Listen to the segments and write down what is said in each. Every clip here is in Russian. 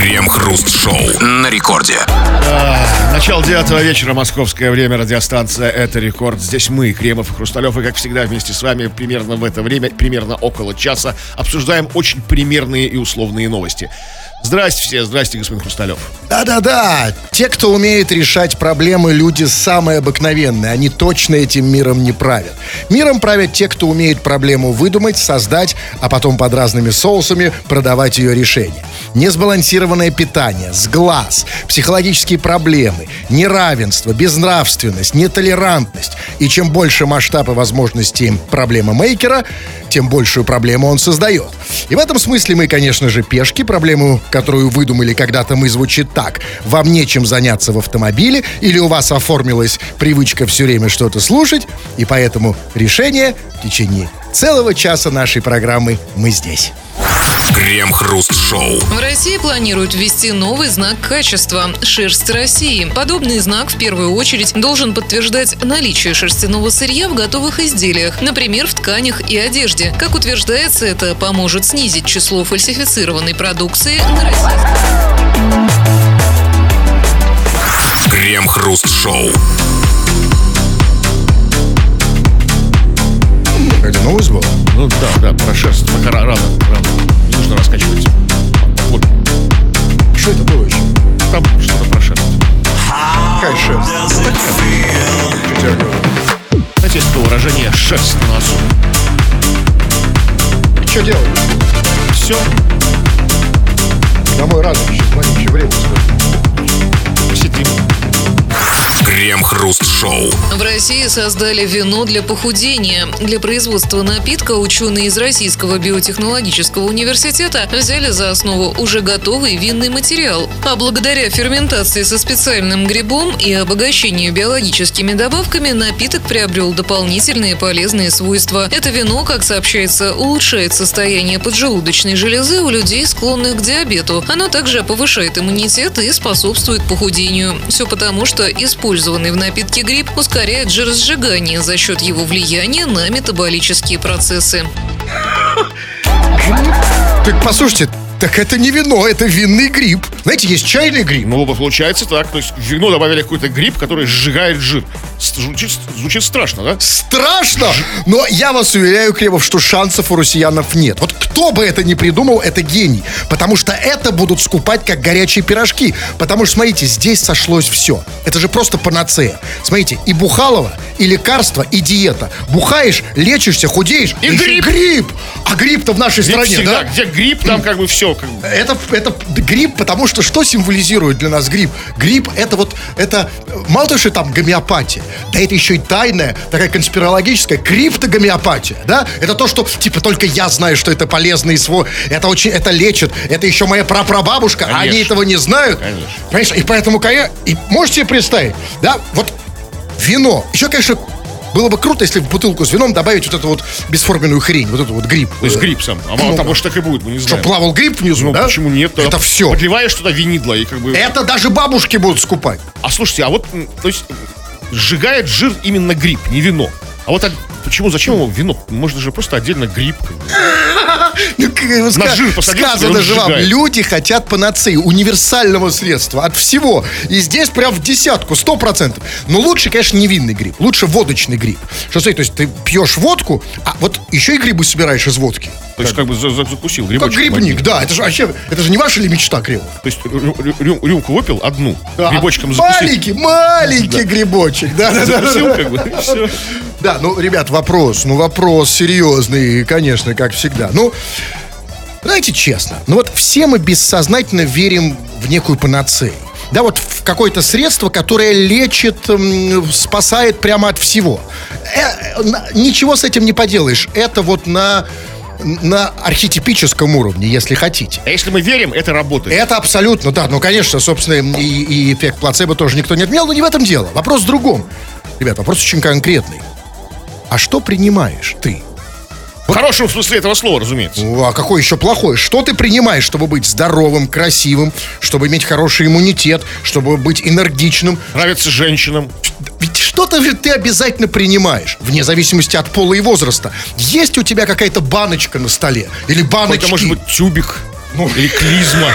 Крем-хруст-шоу на рекорде. А, начало девятого вечера, московское время, радиостанция «Это рекорд». Здесь мы, Кремов и Хрусталев, и как всегда вместе с вами примерно в это время, примерно около часа, обсуждаем очень примерные и условные новости. Здрасте все, здрасте, господин Хрусталев. Да-да-да, те, кто умеет решать проблемы, люди самые обыкновенные. Они точно этим миром не правят. Миром правят те, кто умеет проблему выдумать, создать, а потом под разными соусами продавать ее решение. Несбалансированное питание, сглаз, психологические проблемы, неравенство, безнравственность, нетолерантность. И чем больше масштаб и возможности проблемы мейкера, тем большую проблему он создает. И в этом смысле мы, конечно же, пешки. Проблему, которую выдумали когда-то мы, звучит так. Вам нечем заняться в автомобиле, или у вас оформилась привычка все время что-то слушать, и поэтому решение в течение целого часа нашей программы «Мы здесь». Крем-хруст-шоу. В России планируют ввести новый знак качества – «Шерсть России». Подобный знак в первую очередь должен подтверждать наличие шерстяного сырья в готовых изделиях, например, в тканях и одежде. Как утверждается, это поможет снизить число фальсифицированной продукции на российском. Крем-хруст-шоу. Это новость была? Ну да, да, про шерсть, пока ра- рано, рано. Нужно раскачивать. Вот, Что это было еще? там что-то про шерсть. Какая шерсть? Знаете, есть такое выражение «шерсть на носу». Что делать? Все, Домой рано еще, смотри, еще время сколько. сидим. Крем-хруст-шоу. В России создали вино для похудения. Для производства напитка ученые из Российского биотехнологического университета взяли за основу уже готовый винный материал. А благодаря ферментации со специальным грибом и обогащению биологическими добавками напиток приобрел дополнительные полезные свойства. Это вино, как сообщается, улучшает состояние поджелудочной железы у людей, склонных к диабету. Оно также повышает иммунитет и способствует похудению. Все потому, что использованный в напитке гриб ускоряет жиросжигание за счет его влияния на метаболические процессы. Так послушайте, так это не вино, это винный гриб. Знаете, есть чайный гриб. Ну, получается так. То есть в вино добавили какой-то гриб, который сжигает жир. Звучит, звучит страшно, да? Страшно! Но я вас уверяю, Кремов, что шансов у россиянов нет. Вот кто бы это ни придумал, это гений. Потому что это будут скупать как горячие пирожки. Потому что, смотрите, здесь сошлось все. Это же просто панацея. Смотрите, и бухалово, и лекарство, и диета. Бухаешь, лечишься, худеешь. И гриб. гриб! А гриб-то в нашей Где стране, всегда, да? где гриб, там как бы все. Как бы. Это, это гриб, потому что что символизирует для нас гриб? Гриб это вот, это, мало того, что там гомеопатия, да это еще и тайная, такая конспирологическая криптогомеопатия, да? Это то, что, типа, только я знаю, что это полезно и свой, это очень, это лечит, это еще моя прапрабабушка, а они Конечно. этого не знают. Конечно. Понимаешь, и поэтому, конечно, и можете себе представить, да, вот вино, еще, конечно, было бы круто, если в бутылку с вином добавить вот эту вот бесформенную хрень, вот эту вот гриб. То есть гриб сам. А мало того, что так и будет, мы не Что, знаем. плавал гриб внизу, Ну, да? почему нет? Это все. Подливаешь туда винидла и как бы... Это даже бабушки будут скупать. А слушайте, а вот, то есть, сжигает жир именно гриб, не вино. А вот почему, зачем ему вино? Можно же просто отдельно гриб. Ну, его ска- жир Сказано же вам, люди хотят панацеи, универсального средства от всего. И здесь прям в десятку, сто процентов. Но лучше, конечно, не винный гриб, лучше водочный гриб. Что то есть ты пьешь водку, а вот еще и грибы собираешь из водки. То есть как бы за- за- закусил Как грибочек. грибник, маленький. да. Это же вообще, это же не ваша ли мечта, Кремов? То есть рю- рю- рю- рюмку выпил, одну, грибочком закусил. Маленький, маленький грибочек. Да. Закусил как бы, и всё. Да, ну, ребят, вопрос, ну, вопрос серьезный, конечно, как всегда. Ну, знаете, честно, ну вот все мы бессознательно верим в некую панацею. Да, вот в какое-то средство, которое лечит, спасает прямо от всего. Э, на- ничего с этим не поделаешь. Это вот на, на архетипическом уровне, если хотите. А если мы верим, это работает. Это абсолютно, да. Ну, конечно, собственно, и, и эффект плацебо тоже никто не отменял, но не в этом дело. Вопрос в другом. Ребят, вопрос очень конкретный. А что принимаешь ты? В хорошем смысле этого слова, разумеется. Ну, а какой еще плохой? Что ты принимаешь, чтобы быть здоровым, красивым, чтобы иметь хороший иммунитет, чтобы быть энергичным? Нравится женщинам. Что-то же ты обязательно принимаешь, вне зависимости от пола и возраста. Есть у тебя какая-то баночка на столе? Или баночки? Это может быть тюбик или клизма.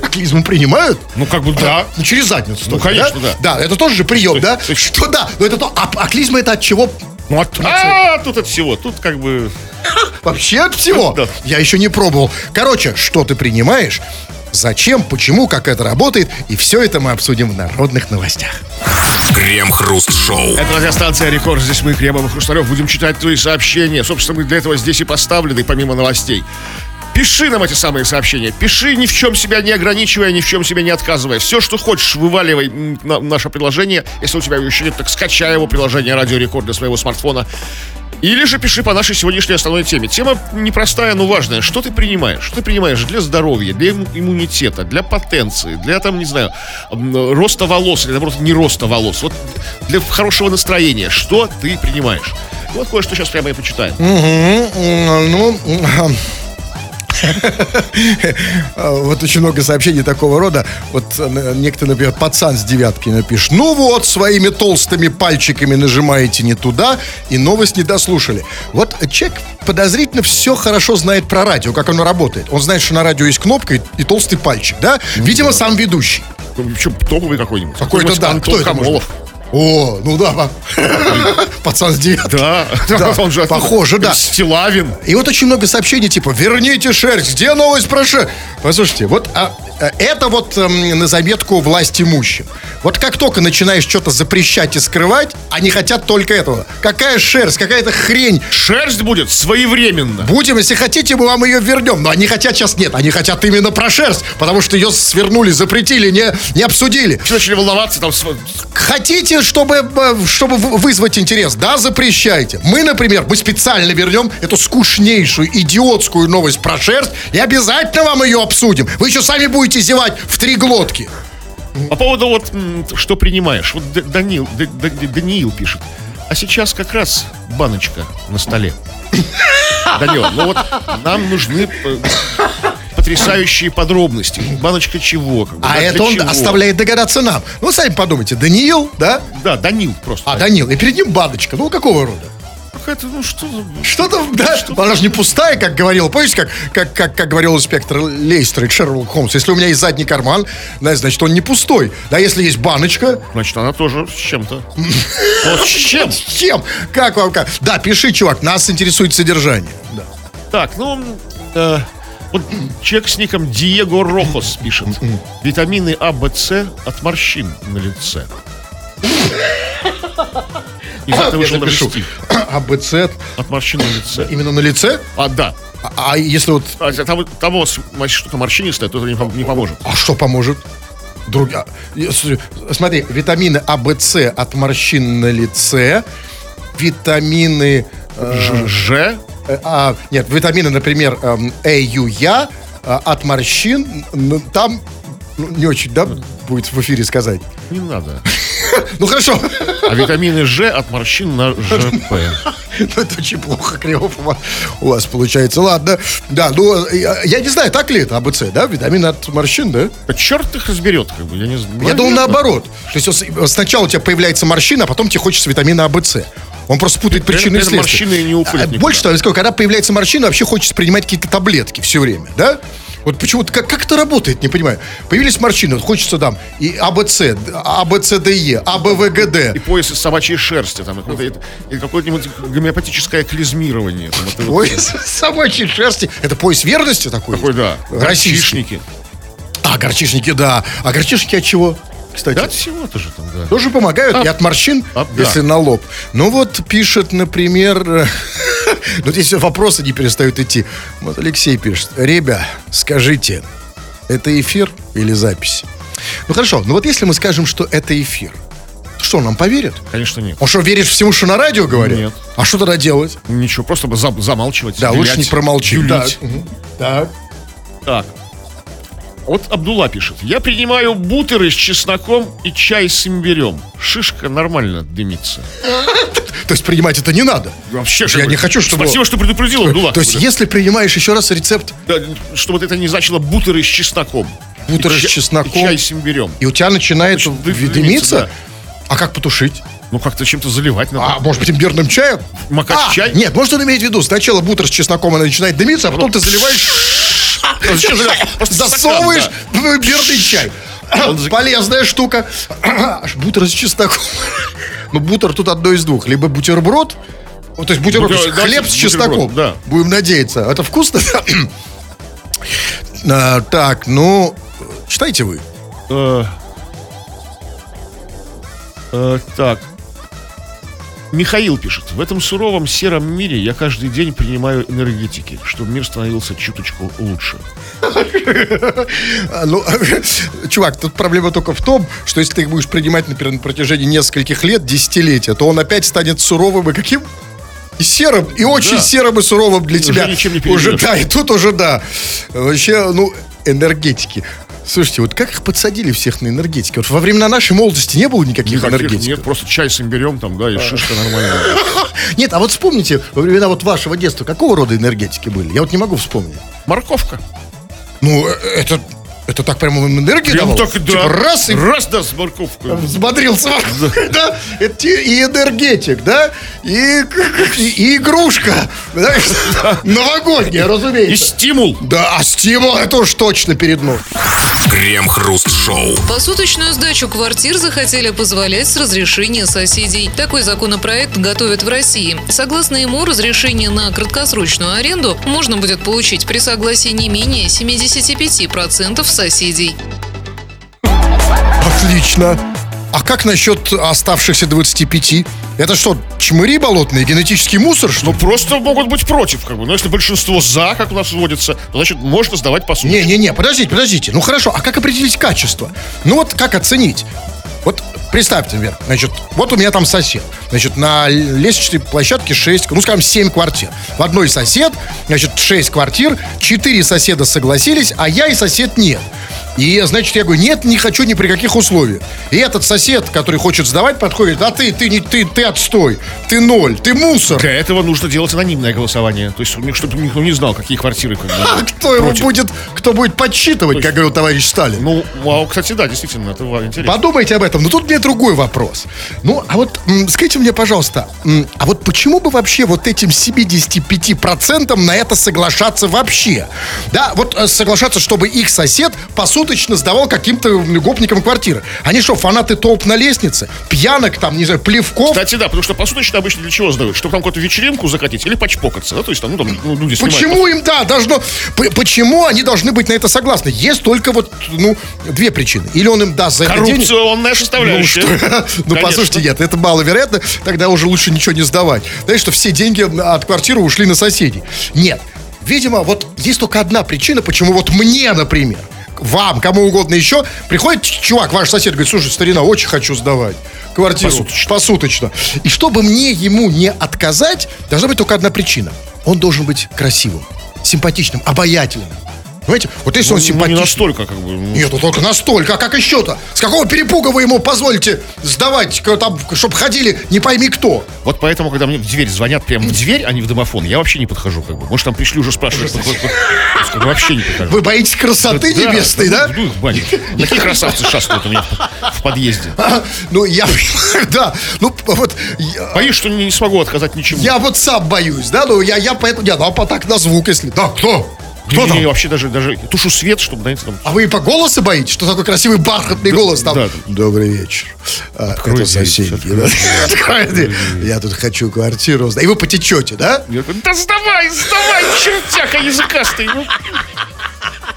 А клизму принимают? Ну, как бы да. Ну, через задницу. Ну, только, конечно, да. Да, это тоже же прием, да? Что да, но это то. А, а клизма это от чего? Ну, от- а, тут от всего. Тут как бы... Вообще от всего. Да. Я еще не пробовал. Короче, что ты принимаешь? Зачем, почему, как это работает, и все это мы обсудим в народных новостях. Крем-хруст-шоу. Это радиостанция Рекорд. Здесь мы, Кремов и Хрусталев, будем читать твои сообщения. Собственно, мы для этого здесь и поставлены, помимо новостей. Пиши нам эти самые сообщения. Пиши, ни в чем себя не ограничивая, ни в чем себя не отказывая. Все, что хочешь, вываливай на наше приложение. Если у тебя еще нет, так скачай его приложение Радио Рекорд для своего смартфона. Или же пиши по нашей сегодняшней основной теме. Тема непростая, но важная. Что ты принимаешь? Что ты принимаешь для здоровья, для имму- иммунитета, для потенции, для, там, не знаю, роста волос, или, наоборот, не роста волос. Вот для хорошего настроения. Что ты принимаешь? Вот кое-что сейчас прямо и почитаем. Ну, вот очень много сообщений такого рода. Вот э, некто, например, пацан с девятки напишет. Ну вот, своими толстыми пальчиками нажимаете не туда, и новость не дослушали. Вот человек подозрительно все хорошо знает про радио, как оно работает. Он знает, что на радио есть кнопка и, и толстый пальчик, да? Видимо, сам ведущий. Топовый какой-нибудь. Какой-то, да. Кто это Камолов. О, ну да, па- пацан с. Да, Да, он же похоже, да. Стилавин. И вот очень много сообщений, типа, верните шерсть, где новость про шерсть? Послушайте, вот а, а, это вот эм, на заметку власть имущим. Вот как только начинаешь что-то запрещать и скрывать, они хотят только этого. Какая шерсть, какая-то хрень. Шерсть будет своевременно. Будем, если хотите, мы вам ее вернем. Но они хотят сейчас нет, они хотят именно про шерсть, потому что ее свернули, запретили, не, не обсудили. Все начали волноваться там. с- Хотите, чтобы, э, чтобы вызвать интерес? Да, запрещайте. Мы, например, мы специально вернем эту скучнейшую, идиотскую новость про шерсть и обязательно вам ее обсудим. Вы еще сами будете зевать в три глотки. По поводу вот, что принимаешь. Вот Данил, Д- Даниил пишет. А сейчас как раз баночка на столе. Данил, ну вот нам нужны э, потрясающие подробности. Баночка чего? как бы, А да, это он чего? оставляет догадаться нам. Ну, сами подумайте, Даниил, да? Да, Данил просто. А, Данил, и перед ним баночка. Ну, какого рода? Какая-то, ну что Что-то, да, она же не пустая, как говорил. Помните, как, как, как, как говорил инспектор Лейстер Шерлок Холмс? Если у меня есть задний карман, да, значит, он не пустой. Да, если есть баночка, Значит, она тоже с чем-то. Вот с чем? с чем? Как вам как? Да, пиши, чувак, нас интересует содержание. Да. Так, ну, э, вот человек с ником Диего Рохос пишет. Витамины А, Б, С от морщин на лице. Из этого вышел стих. А БЦ От морщин на лице. именно на лице? А, да. А, а если вот... А, у вас что-то морщинистое, то это не, не поможет. А что поможет? Друг... а, с- Смотри, витамины А, Б, С от морщин на лице, витамины... э, Ж, Ж, а, нет, витамины, например, эм, Э, Ю, Я э, от морщин, там ну, не очень, да, будет в эфире сказать. не надо. Ну хорошо. А витамины Ж от морщин на ЖП. Ну, это очень плохо, криво у вас- получается. Ладно. Да, ну, я, я не знаю, так ли это АБЦ, да? Витамин от морщин, да? А черт их разберет, как бы, я не знаю. Я думал наоборот. То есть с- сначала у тебя появляется морщина, а потом тебе хочется витамина АБЦ. Он просто путает При- причины и следствия. морщины не уходят А. Больше того, я скажу, когда появляется морщина, вообще хочется принимать какие-то таблетки все время, да? Вот почему-то, как, как это работает, не понимаю. Появились морщины, вот хочется там и АБЦ, АБЦДЕ, АБВГД. И пояс из собачьей шерсти, там, и какое-нибудь гомеопатическое клизмирование. Там, это вот Пояс собачьей шерсти. Это пояс верности такой? Такой, да. Российский. Горчишники. А, горчишники, да. А горчишники от чего? Кстати. Да, от всего-то же там, да. Тоже помогают А, и от морщин, а, да. если на лоб. Ну вот пишет, например, ну здесь вопросы не перестают идти. Вот Алексей пишет, ребя, скажите, это эфир или запись? Ну хорошо, ну вот если мы скажем, что это эфир, что, нам поверят? Конечно, нет. Он что, веришь всему, что на радио говорят? Нет. А что тогда делать? Ничего, просто бы за- замалчивать. Да, лучше не вилять, промолчи. юлить. Так. Так. Вот Абдулла пишет. Я принимаю бутеры с чесноком и чай с имбирем. Шишка нормально дымится. То есть принимать это не надо. Вообще, Я не хочу, чтобы- Спасибо, что предупредил, Абдулла. То есть если принимаешь еще раз рецепт, чтобы это не значило бутеры с чесноком. Бутеры с чесноком. и чай с имбирем. и у тебя начинает дымиться, а как потушить? Ну, как-то чем-то заливать надо. А, может быть, имбирным чаем? Макать А, чай? Нет, может, он имеет в виду, сначала бутер с чесноком, она начинает дымиться, а потом ты заливаешь... Засовываешь имбирный чай. Полезная штука. Аж Бутер с чесноком. Ну, бутер тут одно из двух. Либо бутерброд, то есть бутерброд, Бутер- хлеб давайте с чесноком. да. Будем надеяться. Это вкусно? А, Так, ну, читайте вы. Э, э, Так. Михаил пишет. В этом суровом сером мире я каждый день принимаю энергетики, чтобы мир становился чуточку лучше. Ну, чувак, тут проблема только в том, что если ты их будешь принимать, например, на протяжении нескольких лет, десятилетия, то он опять станет суровым и каким? И серым, и очень Да. серым и суровым для Уже тебя. ничем не Уже да, и тут уже да. Вообще, ну, энергетики. Слушайте, вот как их подсадили всех на энергетики? Вот во времена нашей молодости не было никаких, Никаких энергетиков. нет, просто чай с имбирем там, да, и шишка нормальная. Нет, а вот вспомните, во времена вот вашего детства, какого рода энергетики были? Я вот не могу вспомнить. Морковка. Ну, э, это, это так прямо вам энергию Прям давало? так и да. Типа раз и Раз, да, с морковкой. Взбодрился, да? Это и энергетик, да? И, и- и игрушка. Новогодняя, И разумеется. стимул. Да, а стимул это уж точно перед носом. Крем-хруст-шоу. Посуточную сдачу квартир захотели позволять с разрешения соседей. Такой законопроект готовят в России. Согласно ему, разрешение на краткосрочную аренду можно будет получить при согласии не менее 75% соседей. Отлично. А как насчет оставшихся 25? Это что, чмыри болотные, генетический мусор, что Ну, ли? просто могут быть против, как бы. Но если большинство за, как у нас вводится, то, значит, можно сдавать по сути. Не-не-не, подождите, подождите. Ну хорошо, а как определить качество? Ну вот как оценить? Вот представьте, например, значит, вот у меня там сосед. Значит, на лестничной площадке 6, ну, скажем, 7 квартир. В одной сосед, значит, 6 квартир, 4 соседа согласились, а я и сосед нет. И, значит, я говорю, нет, не хочу ни при каких условиях. И этот сосед, который хочет сдавать, подходит, а ты, ты, не, ты, ты отстой, ты ноль, ты мусор. Для этого нужно делать анонимное голосование. То есть, у них- чтобы никто не знал, какие квартиры как А кто его против. будет, кто будет подсчитывать, как говорил товарищ Сталин? Ну, а, кстати, да, действительно, это интересно. Подумайте об этом. Но тут мне другой вопрос. Ну, а вот скажите мне, пожалуйста, а вот почему бы вообще вот этим 75% на это соглашаться вообще? Да, вот э, соглашаться, чтобы их сосед посуточно сдавал каким-то гопникам квартиры. Они что, фанаты толп на лестнице? Пьянок там, не знаю, плевков? Кстати, да, потому что посуточно обычно для чего сдают? Чтобы там какую-то вечеринку закатить или почпокаться, да? То есть там, ну, там ну, люди снимают. Почему им, да, должно... Почему они должны быть на это согласны? Есть только вот, ну, две причины. Или он им даст за это денег... Коррупционная Ну, составляющая. ну Конечно. послушайте, нет, это маловероятно. Тогда уже лучше ничего не сдавать. Знаешь, что все деньги от квартиры ушли на соседей. Нет. Видимо, вот есть только одна причина, почему вот мне, например, вам, кому угодно еще, приходит чувак, ваш сосед, говорит, слушай, старина, очень хочу сдавать квартиру. Посуточно. Посуточно. И чтобы мне ему не отказать, должна быть только одна причина. Он должен быть красивым, симпатичным, обаятельным. Понимаете? Вот если он Ну, не симпатичный... настолько, как бы. ну, Нет, ну только настолько. А как еще-то? С какого перепуга вы ему позволите сдавать, там, чтобы ходили не пойми кто? Вот поэтому, когда мне в дверь звонят прямо в дверь, а не в домофон, я вообще не подхожу, как бы. Может, там пришли уже бы, Вообще не подхожу. Вы боитесь красоты небесной, да? Ну, их. Такие красавцы шастают у меня в- подъезде. А, Ну, я да. Ну, вот, я, Боюсь, что не смогу отказать ничему. я вот сам боюсь, да? Ну, я, я поэтому, нет, ну, а так на звук, если... Да, кто? Кто Не, там? не, вообще даже, даже тушу свет, чтобы, знаете, там... А вы и по голосу боитесь? Что такой красивый бархатный голос там? да. Добрый вечер. А, Открой это соседи. да? Открой. Я тут хочу квартиру. И вы потечете, да? Я говорю, да сдавай, сдавай, чертяка языкастый.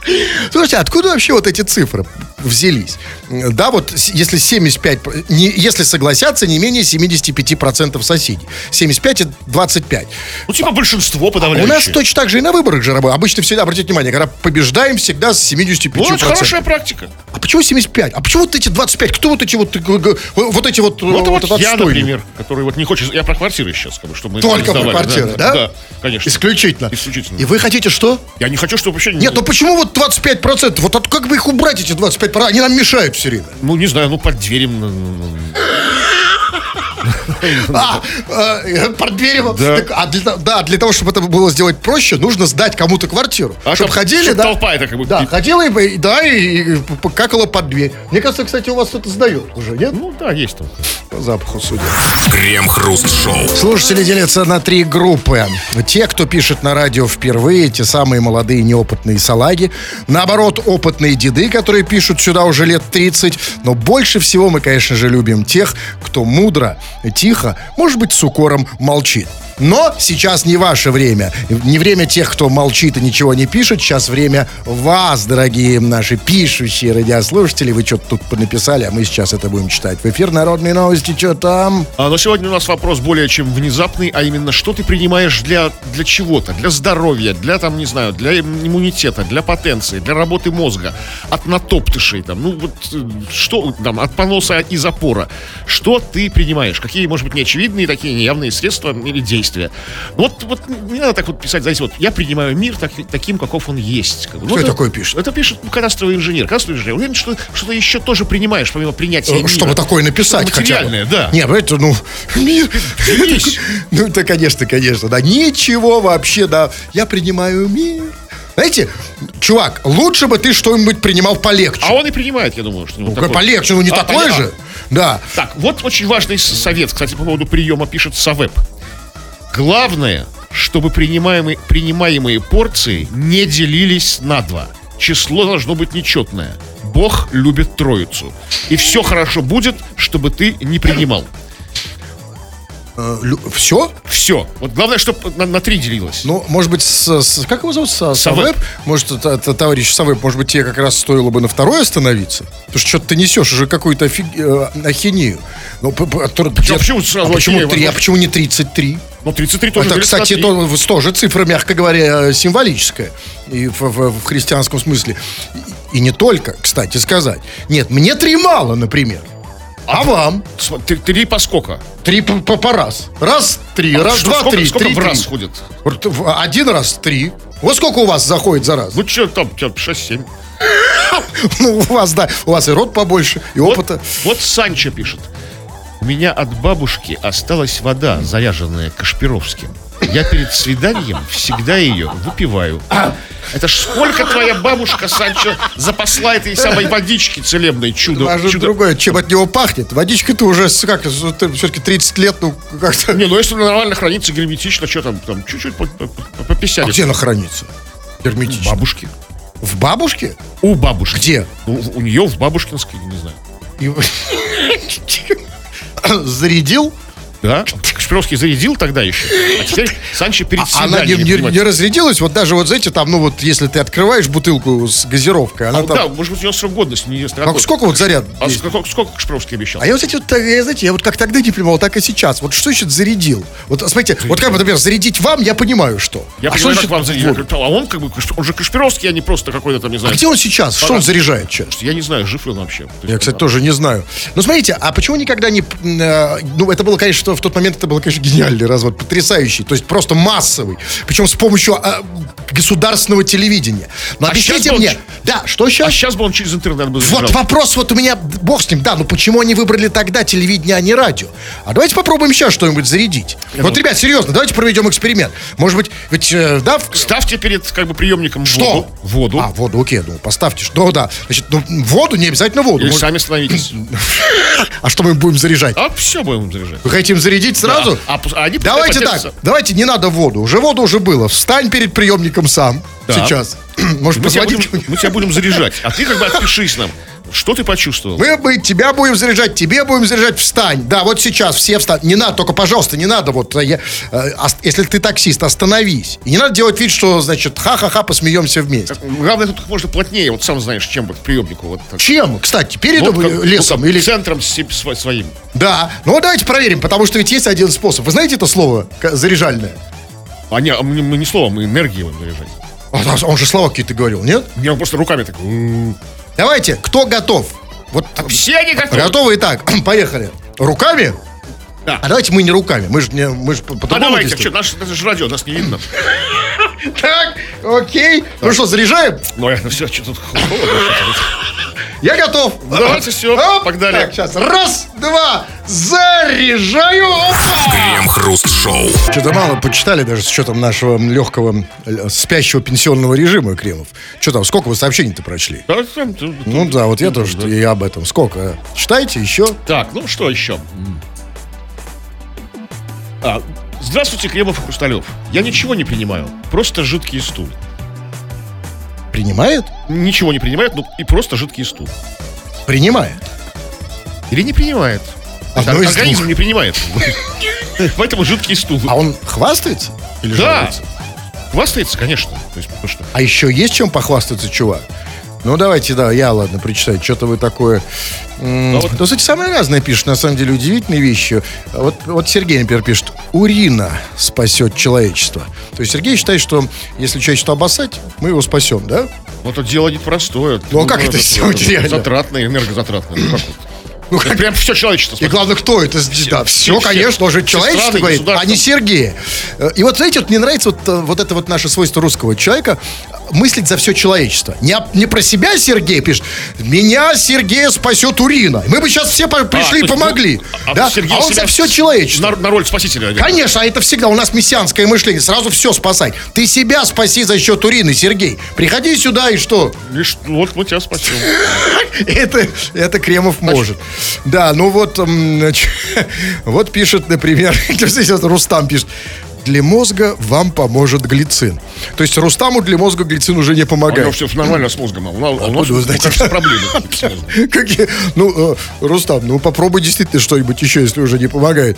Ну, Слушайте, откуда вообще вот эти цифры взялись? Да, вот если 75, не, если согласятся не менее 75% соседей. 75 и 25. ну, типа большинство А У подавляющее. нас точно так же и на выборах же работает. Обычно всегда, обратите внимание, когда побеждаем, всегда с 75%. Ну, это хорошая практика. А почему 75? А почему вот эти 25? Кто вот эти вот, э, г- вот эти вот, Вот, вот вот этот я, например, который вот не хочет... Я про квартиры сейчас, бы, чтобы мы Только про квартиры, да? Да, конечно. Исключительно. Исключительно. И вы хотите что? Я не хочу, чтобы вообще... Нет, ну почему вот 25%? Вот от- как бы их убрать, эти 25%? Они нам мешают все время. Ну, не знаю, ну, под дверью... А, э. Да. Так, а для, да, для того, чтобы это было сделать проще, нужно сдать кому-то квартиру. А чтобы чтоб- ходили, да. толпа это как бы- Да, ходила и, да, и, покакала под дверь. Мне кажется, кстати, у вас кто-то сдает уже, нет? Ну да, есть там. По запаху судя. Крем-хруст-шоу. Слушатели делятся на три группы. Те, кто пишет на радио впервые, те самые молодые неопытные салаги. Наоборот, опытные деды, которые пишут сюда уже лет 30. Но больше всего мы, конечно же, любим тех, кто мудро, тихо, может быть, с укором молчит. Но сейчас не ваше время. Не время тех, кто молчит и ничего не пишет. Сейчас время вас, дорогие наши пишущие радиослушатели. Вы что-то тут написали, а мы сейчас это будем читать. В эфир «Народные новости». Что там? А, но сегодня у нас вопрос более чем внезапный, а именно, что ты принимаешь для, для чего-то, для здоровья, для, там, не знаю, для иммунитета, для потенции, для работы мозга, от натоптышей, там, ну, вот, э, что, там, от поноса и запора. Что ты принимаешь? Какие, может быть, неочевидные такие неявные средства или действия? Вот, вот не надо так вот писать, знаете, вот, я принимаю мир так- таким, каков он есть. Как бы. Кто Ну, это- такое пишет? Это пишет кадастровый инженер. Кадастровый инженер. Уверен, что что-то еще тоже принимаешь, помимо принятия мира. Э, Чтобы такое написать хотя бы. да. Не, это, ну, мир. Ну, это, конечно, конечно, да. Ничего вообще, да. Я принимаю мир. Знаете, чувак, лучше бы ты что-нибудь принимал полегче. А он и принимает, я думаю, что Ну, полегче, ну не А, такое понятно. же. Да. Так, вот очень важный совет, кстати, по поводу приема пишет Савеп. Главное, чтобы принимаемые, принимаемые порции не делились на два. Число должно быть нечетное. Бог любит троицу. И все хорошо будет, чтобы ты не принимал. Все? Все. Вот главное, чтобы на, на три делилось. Ну, может быть, с, с- как его зовут? Са- Савеп. Может, это, это товарищ Савеп, может быть, тебе как раз стоило бы на второй остановиться? Потому что что-то ты несешь уже какую-то офиг- э, ахинею. Ну, п- п- а Почему- почему сразу а почему ахинею? три? А почему не 33? Ну, 33 тоже Это, на кстати, то, тоже цифра, мягко говоря, э, символическая. И в, в- в христианском смысле. И не только, кстати сказать. Нет, мне три мало, например. А, вам? См- Три, по сколько? Три по, по- по раз. Раз, три, раз, А Что- два, сколько, три. Сколько три, в раз три. ходит? Вот в- Один раз три. Вот сколько у вас заходит за раз? Ну, что там, чё, 6-7. Ну, у вас, да, у вас и рот побольше, и Вот, опыта. вот Санчо пишет. У меня от бабушки осталась вода, заряженная Кашпировским. Я перед свиданием всегда ее выпиваю. Это ж сколько твоя бабушка, Санчо, запасла этой самой водички целебной чудо. Даже чудо- другое, чем от него пахнет. Водичка-то уже, как, все-таки 30 лет, ну, как-то... Не, ну если нормально хранится герметично, что там, там чуть-чуть по, по, по- по А где она хранится? Герметично. Бабушки. В бабушке? У бабушки. Где? Ну, в- у нее в бабушкинской, не знаю. И- Зарядил? Да? Кашпировский зарядил тогда еще. А теперь Санчо перед А Она не, не- не разрядилась? Вот даже вот, знаете, там, ну вот, если ты открываешь бутылку с газировкой, она А, там... Да, может быть, у него срок годности не А сколько вот заряд? А есть? сколько, сколько Кашпировский обещал? А я вот эти вот, э, знаете, я вот как тогда не понимал, так и сейчас. Вот что значит зарядил? Вот смотрите, вот как, например, зарядить вам, я понимаю, что. Я а понимаю, что как вам зарядил. вот? А он как бы, он же Кашпировский, а не просто какой-то там, не А знаю. где он сейчас? Что он заряжает сейчас? Я не знаю, жив ли он вообще. Я, кстати, тоже не знаю. Ну, смотрите, а почему никогда не... э, ну, это было, конечно, в тот момент это было, конечно, гениальный развод, потрясающий. То есть просто массовый. Причем с помощью э, государственного телевидения. Но А объясните он мне... ч- Да, что А сейчас? сейчас бы он через интернет бы Вот вопрос вот у меня, бог с ним, да, ну почему они выбрали тогда телевидение, а не радио? А давайте попробуем сейчас что-нибудь зарядить. вот, ребят, серьезно, давайте проведем эксперимент. Может быть, ведь, э, да, в- Ставьте перед как бы приемником что? воду. Воду. А, воду, окей, ну поставьте. что- Ну, да, значит, ну, воду, не обязательно воду. Или Может- сами становитесь. А что мы будем заряжать? А все будем заряжать. Вы хотите зарядить сразу? Да. А они давайте так, давайте не надо воду. Уже воду уже было. Встань перед приемником сам. Да. Сейчас. Может, Мы тебя, будем, мы тебя будем заряжать. А ты как бы отпишись нам. Что ты почувствовал? Мы, мы тебя будем заряжать, тебе будем заряжать, встань. Да, вот сейчас все встань. Не надо, только, пожалуйста, не надо. Вот, э, я, э, если ты таксист, остановись. И не надо делать вид, что, значит, ха-ха-ха, посмеемся вместе. Главное, тут как можно плотнее. Вот сам знаешь, чем вот к приемнику. Вот так. Чем, кстати, передом Вот как- лесом ну, как или... Центром своим. Да. Ну, давайте проверим, потому что ведь есть один способ. Вы знаете это слово заряжальное? А не, а мы, мы не словом, мы энергией будем заряжать. А, да, Он же слова какие-то говорил, нет? Я просто руками так. Давайте, кто готов? Вот Все они готовы. готовы и так. Поехали. Руками? Да. А давайте мы не руками. Мы же не, мы же по- А давайте, что, наш, это же радио, нас не видно. Так, окей. Ну что, заряжаем? Ну, я, ну все, что тут холодно. Я готов. Давайте Оп, погнали. Так, сейчас. Раз, два, заряжаю. Крем-хруст-шоу. Что-то мало почитали даже с учетом нашего легкого э, спящего пенсионного режима, Кремов. Что там, сколько вы сообщений-то прочли? Ну да, вот я тоже и об этом. Сколько? Читайте еще. Так, ну что еще? А, здравствуйте, Кремов и Хрусталев. Я ничего не принимаю, просто жидкий стул. Принимает? Ничего не принимает, ну и просто жидкий стул. Принимает. Или не принимает. Одно из Организм двух. не принимает. Поэтому жидкий стул. А он хвастается? Или Да. жалуется? Хвастается, конечно. То есть, потому что А еще есть чем похвастаться, чувак? Ну, давайте, да, я, ладно, прочитаю. Что-то вы такое... м, Ну, вот- Да, кстати, самое разное пишет, на самом деле, удивительные вещи. Вот, вот Сергей, например, пишет, урина спасет человечество. То есть Сергей считает, что если человечество обоссать, мы его спасем, да? ну, это дело непростое. Ну, а как это сделать реально? Затратное, энергозатратное. Ну, как вот? Ну, Это прям все человечество. И спасет. главное, кто это сделал? Да, все, все- конечно, уже все человечество страны, говорит, а не Сергей. Э, И вот, знаете, вот мне нравится вот, э, вот это вот наше свойство русского человека мыслить за все человечество. Не, не про себя Сергей пишет, меня Сергея спасет урина. Мы бы сейчас все по- А, пришли то и есть, помогли. ну, а да? Сергей а он за все человечество. На, на роль спасителя. Конечно, а это всегда у нас мессианское мышление. Сразу все спасать. Ты себя спаси за счет урины, Сергей. Приходи сюда и что? Лишь, вот мы тебя спасем. Это, это Кремов может. Да, ну вот, вот пишет, например, Рустам пишет. Для мозга вам поможет глицин. То есть Рустаму для мозга глицин уже не У него помогает. все нормально с мозгом. а У нас, у нас, вы знаете? кажется, проблемы. Какие? Ну, э, Рустам, ну попробуй действительно что-нибудь еще, если уже не помогает.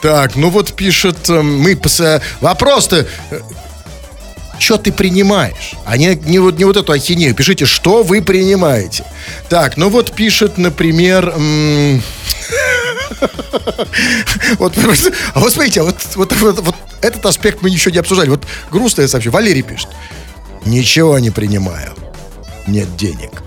Так, ну вот пишет, э, мы э, вопрос-то, что ты принимаешь? А не, не, вот, не вот эту ахинею. Пишите, что вы принимаете. Так, ну вот пишет, например... м, Вот, а вот смотрите, а вот, вот, вот, вот этот аспект мы еще не обсуждали. Вот грустное сообщение. Валерий пишет. Ничего не принимаю. Нет денег.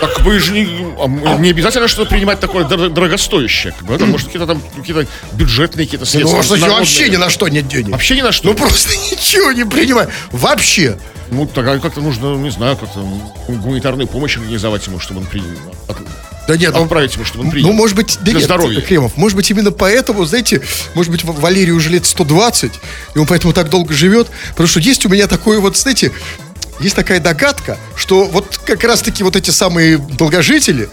Так вы же не, а не обязательно что-то принимать такое дор- дорогостоящее. Как бы, это, может, какие-то там какие-то бюджетные какие-то Ну, средства. может, народные. вообще ни на что нет денег. Вообще ни на что. Ну, просто ничего не принимаю. Вообще. Ну, тогда как-то нужно, не знаю, как-то гуманитарную помощь организовать ему, чтобы он принял. Да нет, ну, Отправить ему, чтобы он принял. ну, может быть, да Для нет, здоровья. Кремов, может быть, именно поэтому, знаете, может быть, Валерию уже лет 120, и он поэтому так долго живет, потому что есть у меня такое вот, знаете, есть такая догадка, что вот как раз-таки вот эти самые долгожители,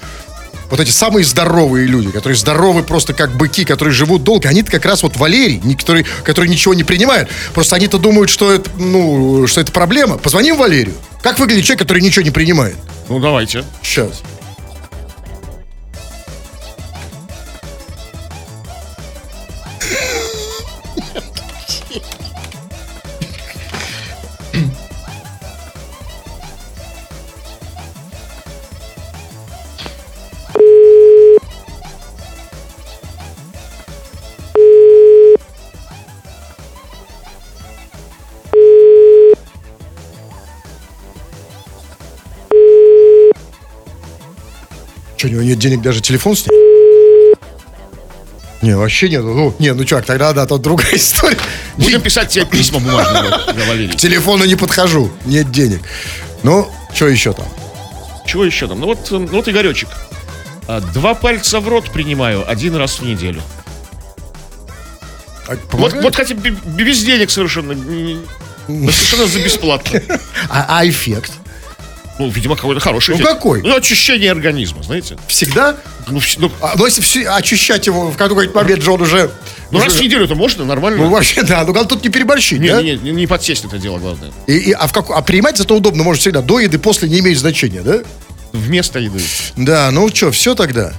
вот эти самые здоровые люди, которые здоровы просто как быки, которые живут долго, они-то как раз вот Валерий, не- который, который ничего не принимает. Просто они-то думают, что это, ну, что это проблема. Позвоним Валерию. Как выглядит человек, который ничего не принимает? Ну, давайте. Сейчас. Что, у него нет денег даже телефон снять? Не, вообще нет. Ну, не, ну чувак, тогда да, тут другая история. Будем писать тебе письма бумажные, Валерий. К телефону не подхожу, нет денег. Ну, что еще там? Чего еще там? Ну вот, э, ну вот Игоречек. А, Два пальца в рот принимаю один раз в неделю. А, Вот, вот хотя без денег совершенно. Совершенно за бесплатно. а, а эффект? Ну, видимо, какой-то хороший Ну, эффект. какой? Ну, очищение организма, знаете. Всегда? Ну, ну, А, ну, если все- очищать его в какой-то момент, же он уже... ну, уже- раз в неделю это можно, нормально. Ну, вообще, да. Ну, тут не переборщить, не, да? не, не, не подсесть это дело, главное. И, и- а, в как, а принимать зато удобно, может, всегда. До еды, после не имеет значения, да? Вместо еды. Да, ну что, все тогда?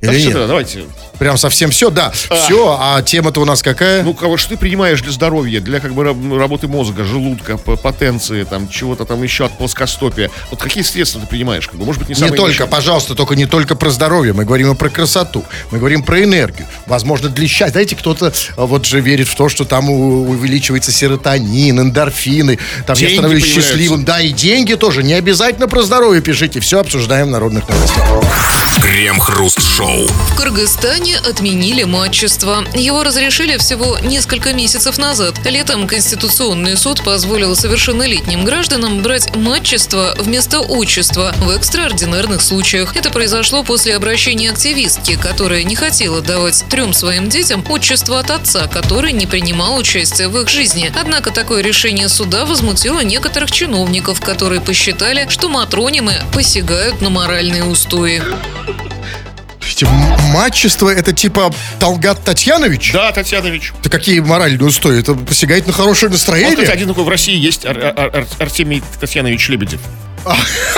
Так Или что нет? тогда, давайте. Прям совсем все, да. Все, а тема-то у нас какая? Ну, кого что ты принимаешь для здоровья, для как бы раб- работы мозга, желудка, потенции, там, чего-то там еще от плоскостопия. Вот какие средства ты принимаешь? Как бы, может быть, не Не самые только, лучшие. пожалуйста, только не только про здоровье. Мы говорим и про красоту. Мы говорим про энергию. Возможно, для счастья. Знаете, кто-то а, вот же верит в то, что там увеличивается серотонин, эндорфины. Там я Деньги становлюсь появляются. счастливым. Да, и деньги тоже. Не обязательно про здоровье пишите. Все обсуждаем в народных новостях. Крем-хруст-шоу. В Кыргызстане Казахстане отменили матчество. Его разрешили всего несколько месяцев назад. Летом Конституционный суд позволил совершеннолетним гражданам брать матчество вместо отчества в экстраординарных случаях. Это произошло после обращения активистки, которая не хотела давать трем своим детям отчество от отца, который не принимал участия в их жизни. Однако такое решение суда возмутило некоторых чиновников, которые посчитали, что матронимы посягают на моральные устои. Слушайте, м- Матчество это типа Талгат Татьянович? Да, Татьянович. Это какие моральные устои? Это посягает на хорошее Вот, кстати, настроение? один такой в России есть Ар- Ар- Ар- Артемий Татьянович Лебедев. А,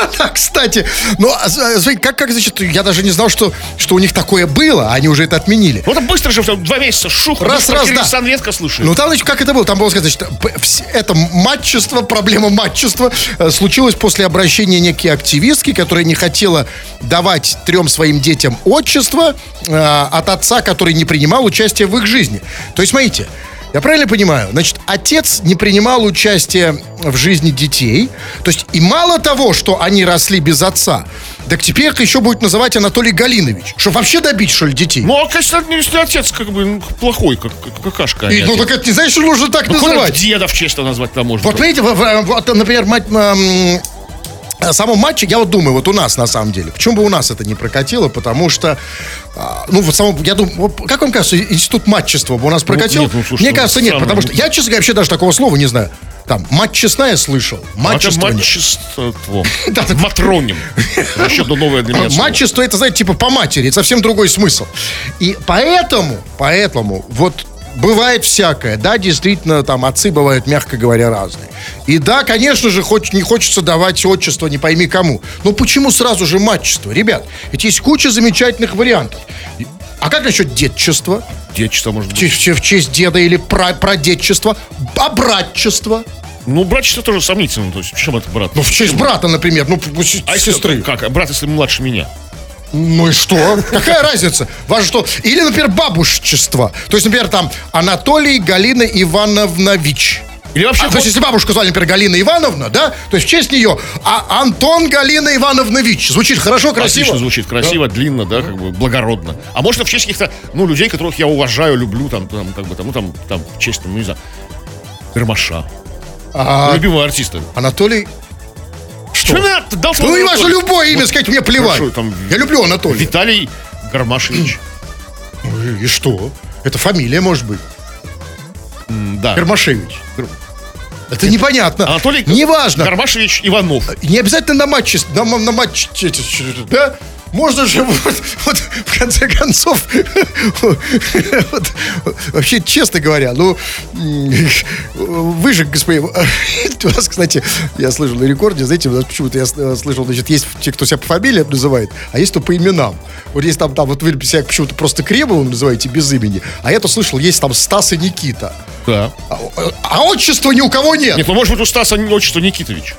Да, кстати. Ну, а, с- смотри, как, как, значит, я даже не знал, что, что у них такое было, а они уже это отменили. Вот быстро же, там, два месяца, шух, Раз, раз, да. Кирилл редко слышали. Ну, там, значит, как это было? Там было сказать, значит, это матчество, проблема матчества э, случилась после обращения некой активистки, которая не хотела давать трем своим детям отчество э, от отца, который не принимал участие в их жизни. То есть, смотрите, я правильно понимаю? Значит, отец не принимал участие в жизни детей. То есть, и мало того, что они росли без отца, так теперь их еще будет называть Анатолий Галинович. Что вообще добить, что ли, детей? Ну, а, конечно, если отец как бы ну, плохой, как, как какашка. а И, ну, отец. так это не значит, что нужно так Ну, называть. деда в честь назвать там можно. Вот понимаете, в- в- вот, например, мать, о самом матче, я вот думаю, вот у нас на самом деле, почему бы у нас это не прокатило, потому что, а, ну вот самом, я думаю, как вам кажется, институт матчества бы у нас прокатил? нет, ну, слушай, Мне ну, кажется, нет, потому что я, честно говоря, вообще даже такого слова не знаю. Там, мать честная слышал, матчество матчество. Матроним. Вообще, ну, новое для меня. Матчество это, знаете, типа по матери, это совсем другой смысл. И поэтому, поэтому, вот бывает всякое, да, действительно, там отцы бывают, мягко говоря, разные. И да, конечно же, хоть не хочется давать отчество, не пойми кому. Но почему сразу же матчество? Ребят, ведь есть куча замечательных вариантов. А как насчет детчества? Детчество, может В быть. честь, в честь деда или про, прадедчество? А братчество? Ну, братчество тоже сомнительно. То есть, в чем это брат? Ну, в честь брата, например, ну, А сестры. Как? Брат, если младше меня? Ну и что? Какая разница? Важно, что... Или, например, бабушечество. То есть, например, там Анатолий Галина Ивановнович. Или вообще... А, то есть, если бабушку звали, например, Галина Ивановна, да, то есть в честь нее, а Антон Галина Ивановнович. Звучит хорошо, красиво. Отлично звучит, красиво, длинно, да, как бы благородно. А может, в честь каких-то, ну, людей, которых я уважаю, люблю, там, там, как бы, там, ну, там, там, в честь, ну, не знаю, Гармаша. А, любимого артиста. Анатолий... Что? Что надо? Дал Ну, важно, Анатолий. любое имя сказать, мне плевать. хорошо, там- Я люблю Анатолия. Виталий Гармашевич. И что? Это фамилия, может быть. Да. Гармашевич. Это непонятно. Анатолий Неважно. Гармашевич Иванов. Не обязательно на матче, на, на матче, да? Можно же вот, вот в конце концов, вот, вообще, честно говоря, ну, вы же, господин, у вас, кстати, я слышал на рекорде, знаете, почему-то я слышал, значит, есть те, кто себя по фамилиям называет, а есть кто по именам. Вот есть там, там вот вы себя почему-то просто Кремовым называете без имени, а я то слышал, есть там Стас и Никита. Да. А, а отчества ни у кого нет. Нет, ну, может быть, у Стаса отчество Никитович.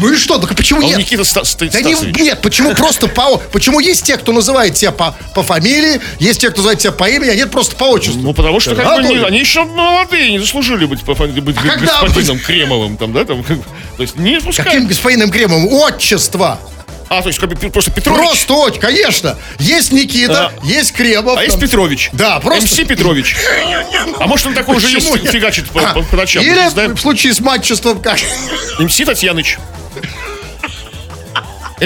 Ну и что? Так почему А нет? Никита Ста- Ста- Да не- нет, почему просто по... Почему есть те, кто называет себя по, по фамилии, есть те, кто называет себя по имени, а нет просто по отчеству? Ну, потому что как бы, они, они еще молодые, не заслужили быть, по быть А когда господином Кремовым, там, да, там, то есть не пускай. Каким господином Кремовым? Отчество! А, то есть просто Петрович, Просто конечно. Есть Никита, А. есть Кремов. а есть там. Петрович. Да, просто- МС Петрович. А может он такой уже есть, фигачит по, А, по- по ночам, Или в случае с матчеством как? МС Татьяныч.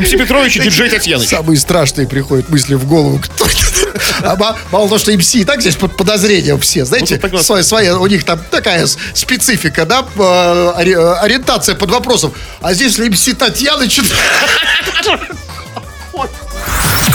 МС Петрович и диджей Татьяныч. Самые страшные приходят мысли в голову. Кто? А ма- мало того, что МС и так здесь под подозрением все. Знаете, вот. своя, своя, у них там такая специфика, да, э, ориентация под вопросом. А здесь МС Татьяна что-то...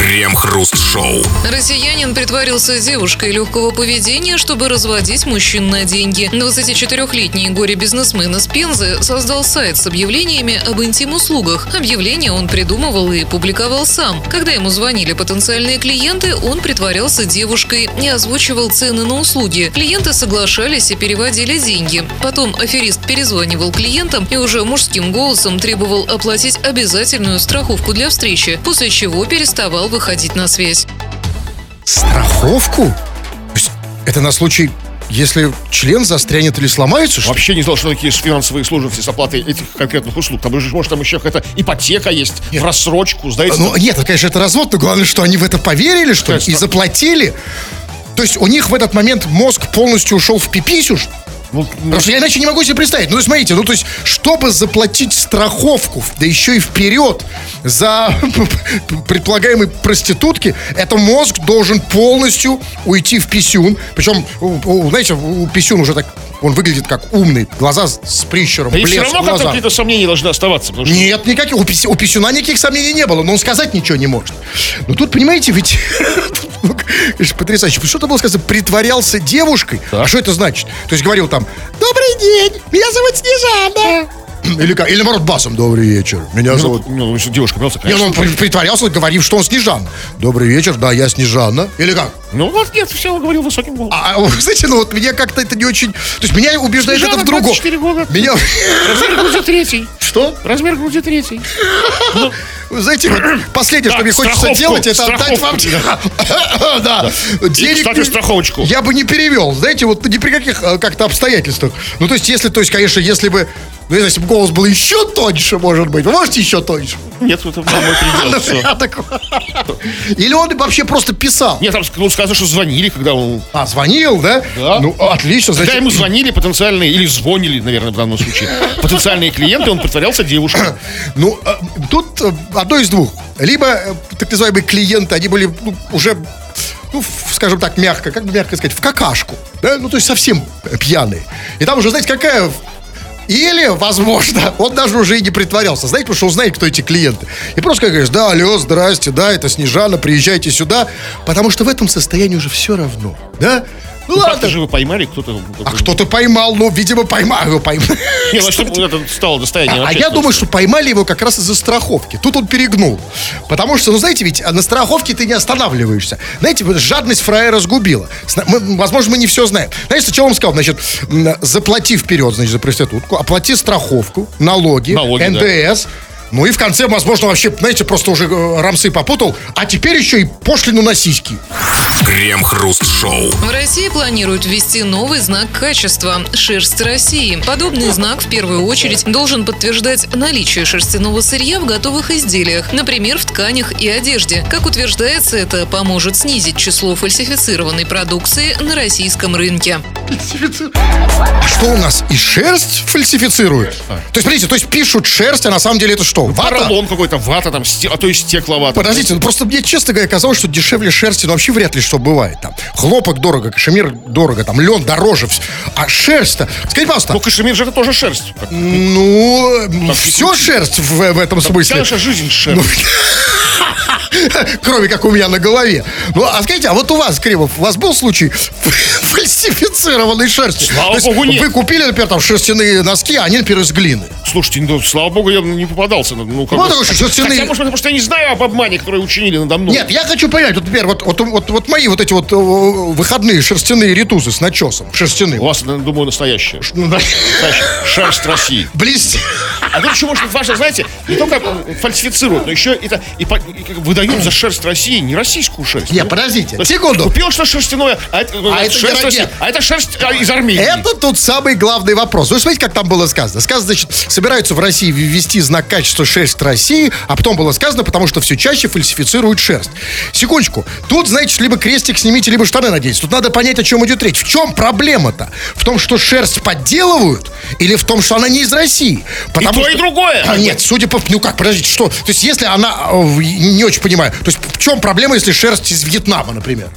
Крем-хруст-шоу. Россиянин притворился девушкой легкого поведения, чтобы разводить мужчин на деньги. 24-летний горе-бизнесмен из Пензы создал сайт с объявлениями об интим-услугах. Объявления он придумывал и публиковал сам. Когда ему звонили потенциальные клиенты, он притворялся девушкой и озвучивал цены на услуги. Клиенты соглашались и переводили деньги. Потом аферист перезванивал клиентам и уже мужским голосом требовал оплатить обязательную страховку для встречи, после чего переставал выходить на связь. Страховку? То есть Это на случай, если член застрянет или сломается, что? Вообще не знал, что такие финансовые сложности с оплатой этих конкретных услуг. Там же, может, там еще какая-то ипотека есть, в рассрочку, знаете. Ну, нет, это, конечно, это развод, но главное, что они в это поверили, что ли, и заплатили. То есть у них в этот момент мозг полностью ушел в пиписю? Ну, Потому что я иначе не могу себе представить. Ну, смотрите, ну, то есть, чтобы заплатить страховку, да еще и вперед, за предполагаемой проститутки, это мозг должен полностью уйти в писюн. Причем, знаете, у писюн уже так, он выглядит как умный, глаза с прищуром, да и все равно какие-то сомнения должны оставаться. Что Нет, никаких. У, пис- у писюна никаких сомнений не было, но он сказать ничего не может. Но тут, понимаете, ведь... ну, потрясающе. Что-то было сказано, притворялся девушкой. А что это значит? То есть говорил там, добрый день, меня зовут Снежана. Или, как, или наоборот, басом, добрый вечер, меня зовут... Ну, если девушка просто, Не, ну, конечно. он при- притворялся, говорив, что он Снежана. Добрый вечер, да, я Снежана. Или как? Ну, вот нет, все говорил высоким голосом. А, а, знаете, ну вот меня как-то это не очень... То есть меня убеждает Снежана, это в другом. 24 года. Меня... Размер груди третий. Что? Размер груди третий. Знаете, вот последнее, что мне хочется делать, это отдать вам... Да. Денег... кстати, страховочку. Я бы не перевел, знаете, вот ни при каких э, как-то обстоятельствах. Ну, то есть, если, то есть, конечно, если бы... Ну, если бы голос был еще тоньше, может быть. Вы можете еще тоньше? Нет, это был мой предел. такой- Или он вообще просто писал? Нет, там ну, сказано, что звонили, когда он... А, звонил, да? Да. Ну, отлично, Когда значит... ему звонили потенциальные, или звонили, наверное, в данном случае, потенциальные клиенты, он притворялся девушкой. Ну, э, тут э, одно из двух. Либо э, так называемые клиенты, они были ну, уже, ну, скажем так, мягко, как бы мягко сказать, в какашку. Да? Ну, то есть совсем пьяные. И там уже, знаете, какая... Или, возможно, он даже уже и не притворялся. Знаете, потому что он знает, кто эти клиенты. И просто говоришь, да, алло, здрасте, да, это Снежана, приезжайте сюда. Потому что в этом состоянии уже все равно. Да? Ну, Ну, ладно. же вы поймали, кто-то... А кто-то поймал, ну, видимо, поймал его, поймал. Не, ну, чтобы это стало достоянием А, а я думаю, что поймали его как раз из-за страховки. Тут он перегнул. Потому что, ну, знаете, ведь на страховке ты не останавливаешься. Знаете, жадность фраера сгубила. Мы- возможно, мы не все знаем. Знаете, сначала он сказал, значит, заплати вперед, значит, за проститутку, оплати страховку, налоги, Налоги, да. Ну и в конце, возможно, вообще, знаете, просто уже э, рамсы попутал, а теперь еще и пошлину на сиськи. Крем-хруст-шоу. В России планируют ввести новый знак качества – «Шерсть России». Подобный знак в первую очередь должен подтверждать наличие шерстяного сырья в готовых изделиях, например, в тканях и одежде. Как утверждается, это поможет снизить число фальсифицированной продукции на российском рынке. А что у нас? И шерсть фальсифицируют? То есть, смотрите, то есть пишут шерсть, а на самом деле это что? Вата? Поролон какой-то, вата там, а то и стекловата. Подождите, ну просто мне, честно говоря, казалось, что дешевле шерсти, ну вообще вряд ли что бывает там. Хлопок дорого, кашемир дорого, там лен дороже. А шерсть-то, скажите, пожалуйста, Ну, кашемир же это тоже шерсть. Ну, все прикрутить. шерсть в, в этом смысле. Конечно, жизнь шерсть. Кроме как у меня на голове. Ну, а скажите, а вот у вас, Кремов, у вас был случай фальсифицированной шерсти? Слава есть богу, нет. Вы купили, например, там шерстяные носки, а они, например, из глины. Слушайте, ну, слава богу, я не попадался. Ну, ну, как Вот бы- шерстяные- Хотя, может, потому что я не знаю об обмане, который учинили надо мной. Нет, я хочу понять, вот, например, вот, вот, вот, вот мои вот эти вот э, выходные шерстяные ритузы с начесом, шерстяные. У вас, я думаю. Ну, да. Настоящее. Шерсть России. Блестя. А тут еще, может важно, знаете, не только э, фальсифицируют, но еще это и, и как бы выдают за шерсть России не российскую шерсть. Не, Ну, подождите, секунду. Купил что шерстяное, а это, А это шерсть а это шерсть а, из Армении. Это тут самый главный вопрос. Вы смотрите, как там было сказано. Сказано, значит, собираются в России ввести знак качества шерсть России, а потом было сказано, потому что все чаще фальсифицируют шерсть. Секундочку. Тут, значит, либо крестик снимите, либо штаны наденьте. Тут надо понять, о чем идет речь. В чем проблема-то? В том, что шерсть подделывают или в том, что она не из России? Потому то, и что- другое. А, нет, судя по... Ну как, подождите, что? То есть, если она... э, Не очень понимаю. То есть, в чем проблема, если шерсть из Вьетнама, например?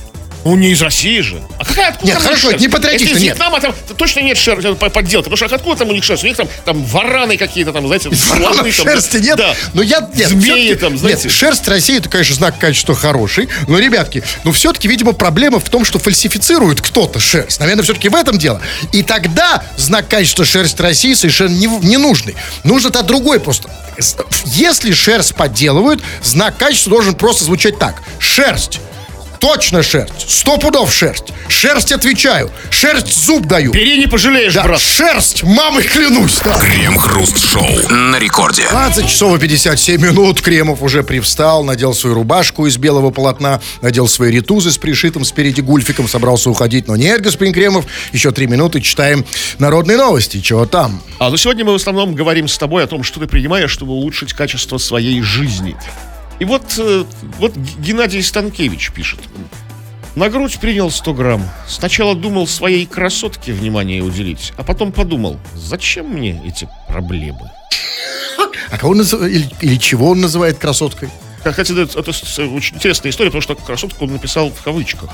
Ну, не из России же. А какая откуда Нет, там хорошо, не патриотично, Если из нет. Вьетнама, там точно нет шерсти, э, по- подделки. Потому что откуда там у них шерсть? У них там, там вараны какие-то, там, знаете, слоны там, шерсти нет. Да. Но я нет, Змеи там, знаете. Нет, шерсть России это, конечно, знак качества хороший. Но, ребятки, ну все-таки, видимо, проблема в том, что фальсифицирует кто-то шерсть. Наверное, все-таки в этом дело. И тогда знак качества шерсть России совершенно не, не нужный. Нужно-то другой просто. Если шерсть подделывают, знак качества должен просто звучать так. Шерсть Точно шерсть. Сто пудов шерсть. Шерсть отвечаю. Шерсть зуб даю. Бери, не пожалеешь, Да, брат. шерсть, мамой клянусь. Да. Крем-хруст-шоу на рекорде. 20 часов и 57 минут. Кремов уже привстал, надел свою рубашку из белого полотна, надел свои ритузы с пришитым спереди гульфиком, собрался уходить. Но нет, господин Кремов, еще три минуты читаем народные новости. Чего там? А ну сегодня мы в основном говорим с тобой о том, что ты принимаешь, чтобы улучшить качество своей жизни. И вот, э, вот Геннадий Станкевич пишет. На грудь принял 100 грамм. Сначала думал своей красотке внимание уделить, а потом подумал, зачем мне эти проблемы? А кого назыв- или, или чего он называет красоткой? Хотя это, это очень интересная история, потому что красотку он написал в кавычках.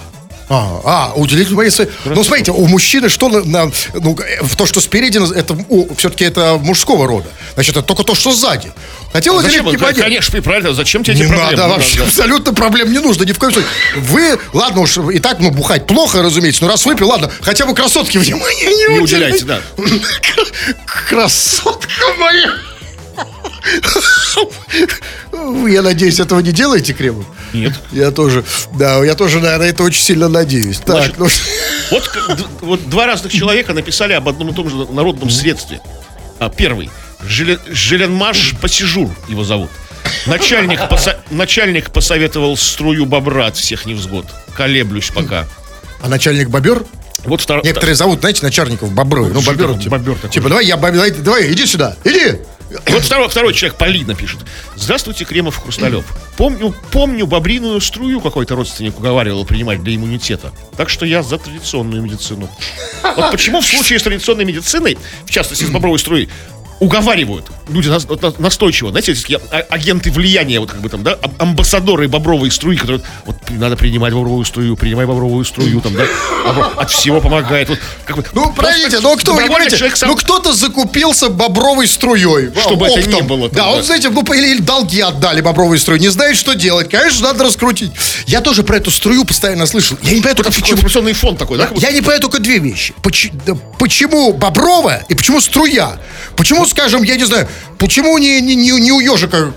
А, а внимание своей... Ну, смотрите, у мужчины что на, на- ну, э, то, что спереди, это все-таки это мужского рода. Значит, это только то, что сзади. Хотел уделить Зачем? внимание- Конечно, и правильно, зачем тебе эти Не проблемы? надо Ну, вообще, да, да. абсолютно проблем не нужно, ни в коем случае. Вы, ладно уж, и так, ну, бухать плохо, разумеется, но раз выпил, ладно, хотя бы красотки внимания не, Не уделяйте, да. Красотка моя. Я надеюсь, этого не делаете, Кремов? Нет. Я тоже, да, я тоже на это очень сильно надеюсь. Так, Значит, ну, Вот, вот два разных человека написали об одном и том же народном средстве. А, первый. Желе- Желенмаш Пассижур его зовут. Начальник, поса- начальник посоветовал струю бобра от всех невзгод. Колеблюсь пока. а начальник бобер? Вот второй. Некоторые зовут, знаете, начальников бобры. Ну, бобер, типа, бобер такой? типа, давай, я бобер, давай, иди сюда, иди. Вот второй, второй человек Полина пишет. Здравствуйте, Кремов Хрусталев. Помню, помню бобриную струю какой-то родственник уговаривал принимать для иммунитета. Так что я за традиционную медицину. Вот почему в случае с традиционной медициной, в частности с бобровой струей, уговаривают люди настойчиво, знаете, такие а- агенты влияния, вот как бы там, да, ам- амбассадоры бобровой струи, которые, вот надо принимать бобровую струю, принимай бобровую струю, там, да, бобро- от всего помогает. Вот, как бы, Ну, простите, ну кто, вы понимаете, сам- ну кто-то закупился бобровой струей. Чтобы это оптом. не было там, Да, да. вот знаете, ну, или, долги отдали бобровой струю, не знает, что делать. Конечно, надо раскрутить. Я тоже про эту струю постоянно слышал. Я не понимаю только информационный фон такой, да? Я не понимаю только две вещи. Почему бобровая и почему струя? Почему, скажем, я не знаю, почему не, не, не, у ежика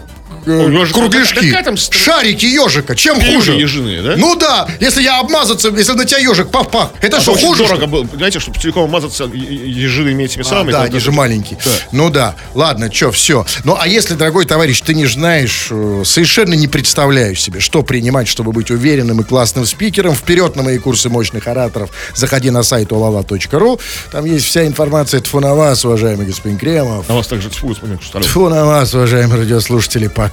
э, У ежика кругляшки? какая там Шарики ежика. Чем Перья хуже? ежиные, да? Ну да, если я обмазаться, если на тебя ежик пах-пах, это А что, хуже? дорого было. Понимаете, чтобы целиком мазаться е- е- ежиными этими А, да, они же маленькие. Да. Ну да, ладно, что, все. Ну а если, дорогой товарищ, ты не знаешь, э, совершенно не представляешь себе, что принимать, чтобы быть уверенным и классным спикером, вперед на мои курсы мощных ораторов. Заходи на сайт olala.ru. Там есть вся информация. Тьфу на вас, уважаемый господин Кремов. На вас также тьфу, господин Кусталев. Тьфу на вас, уважаемые радиослушатели, пока.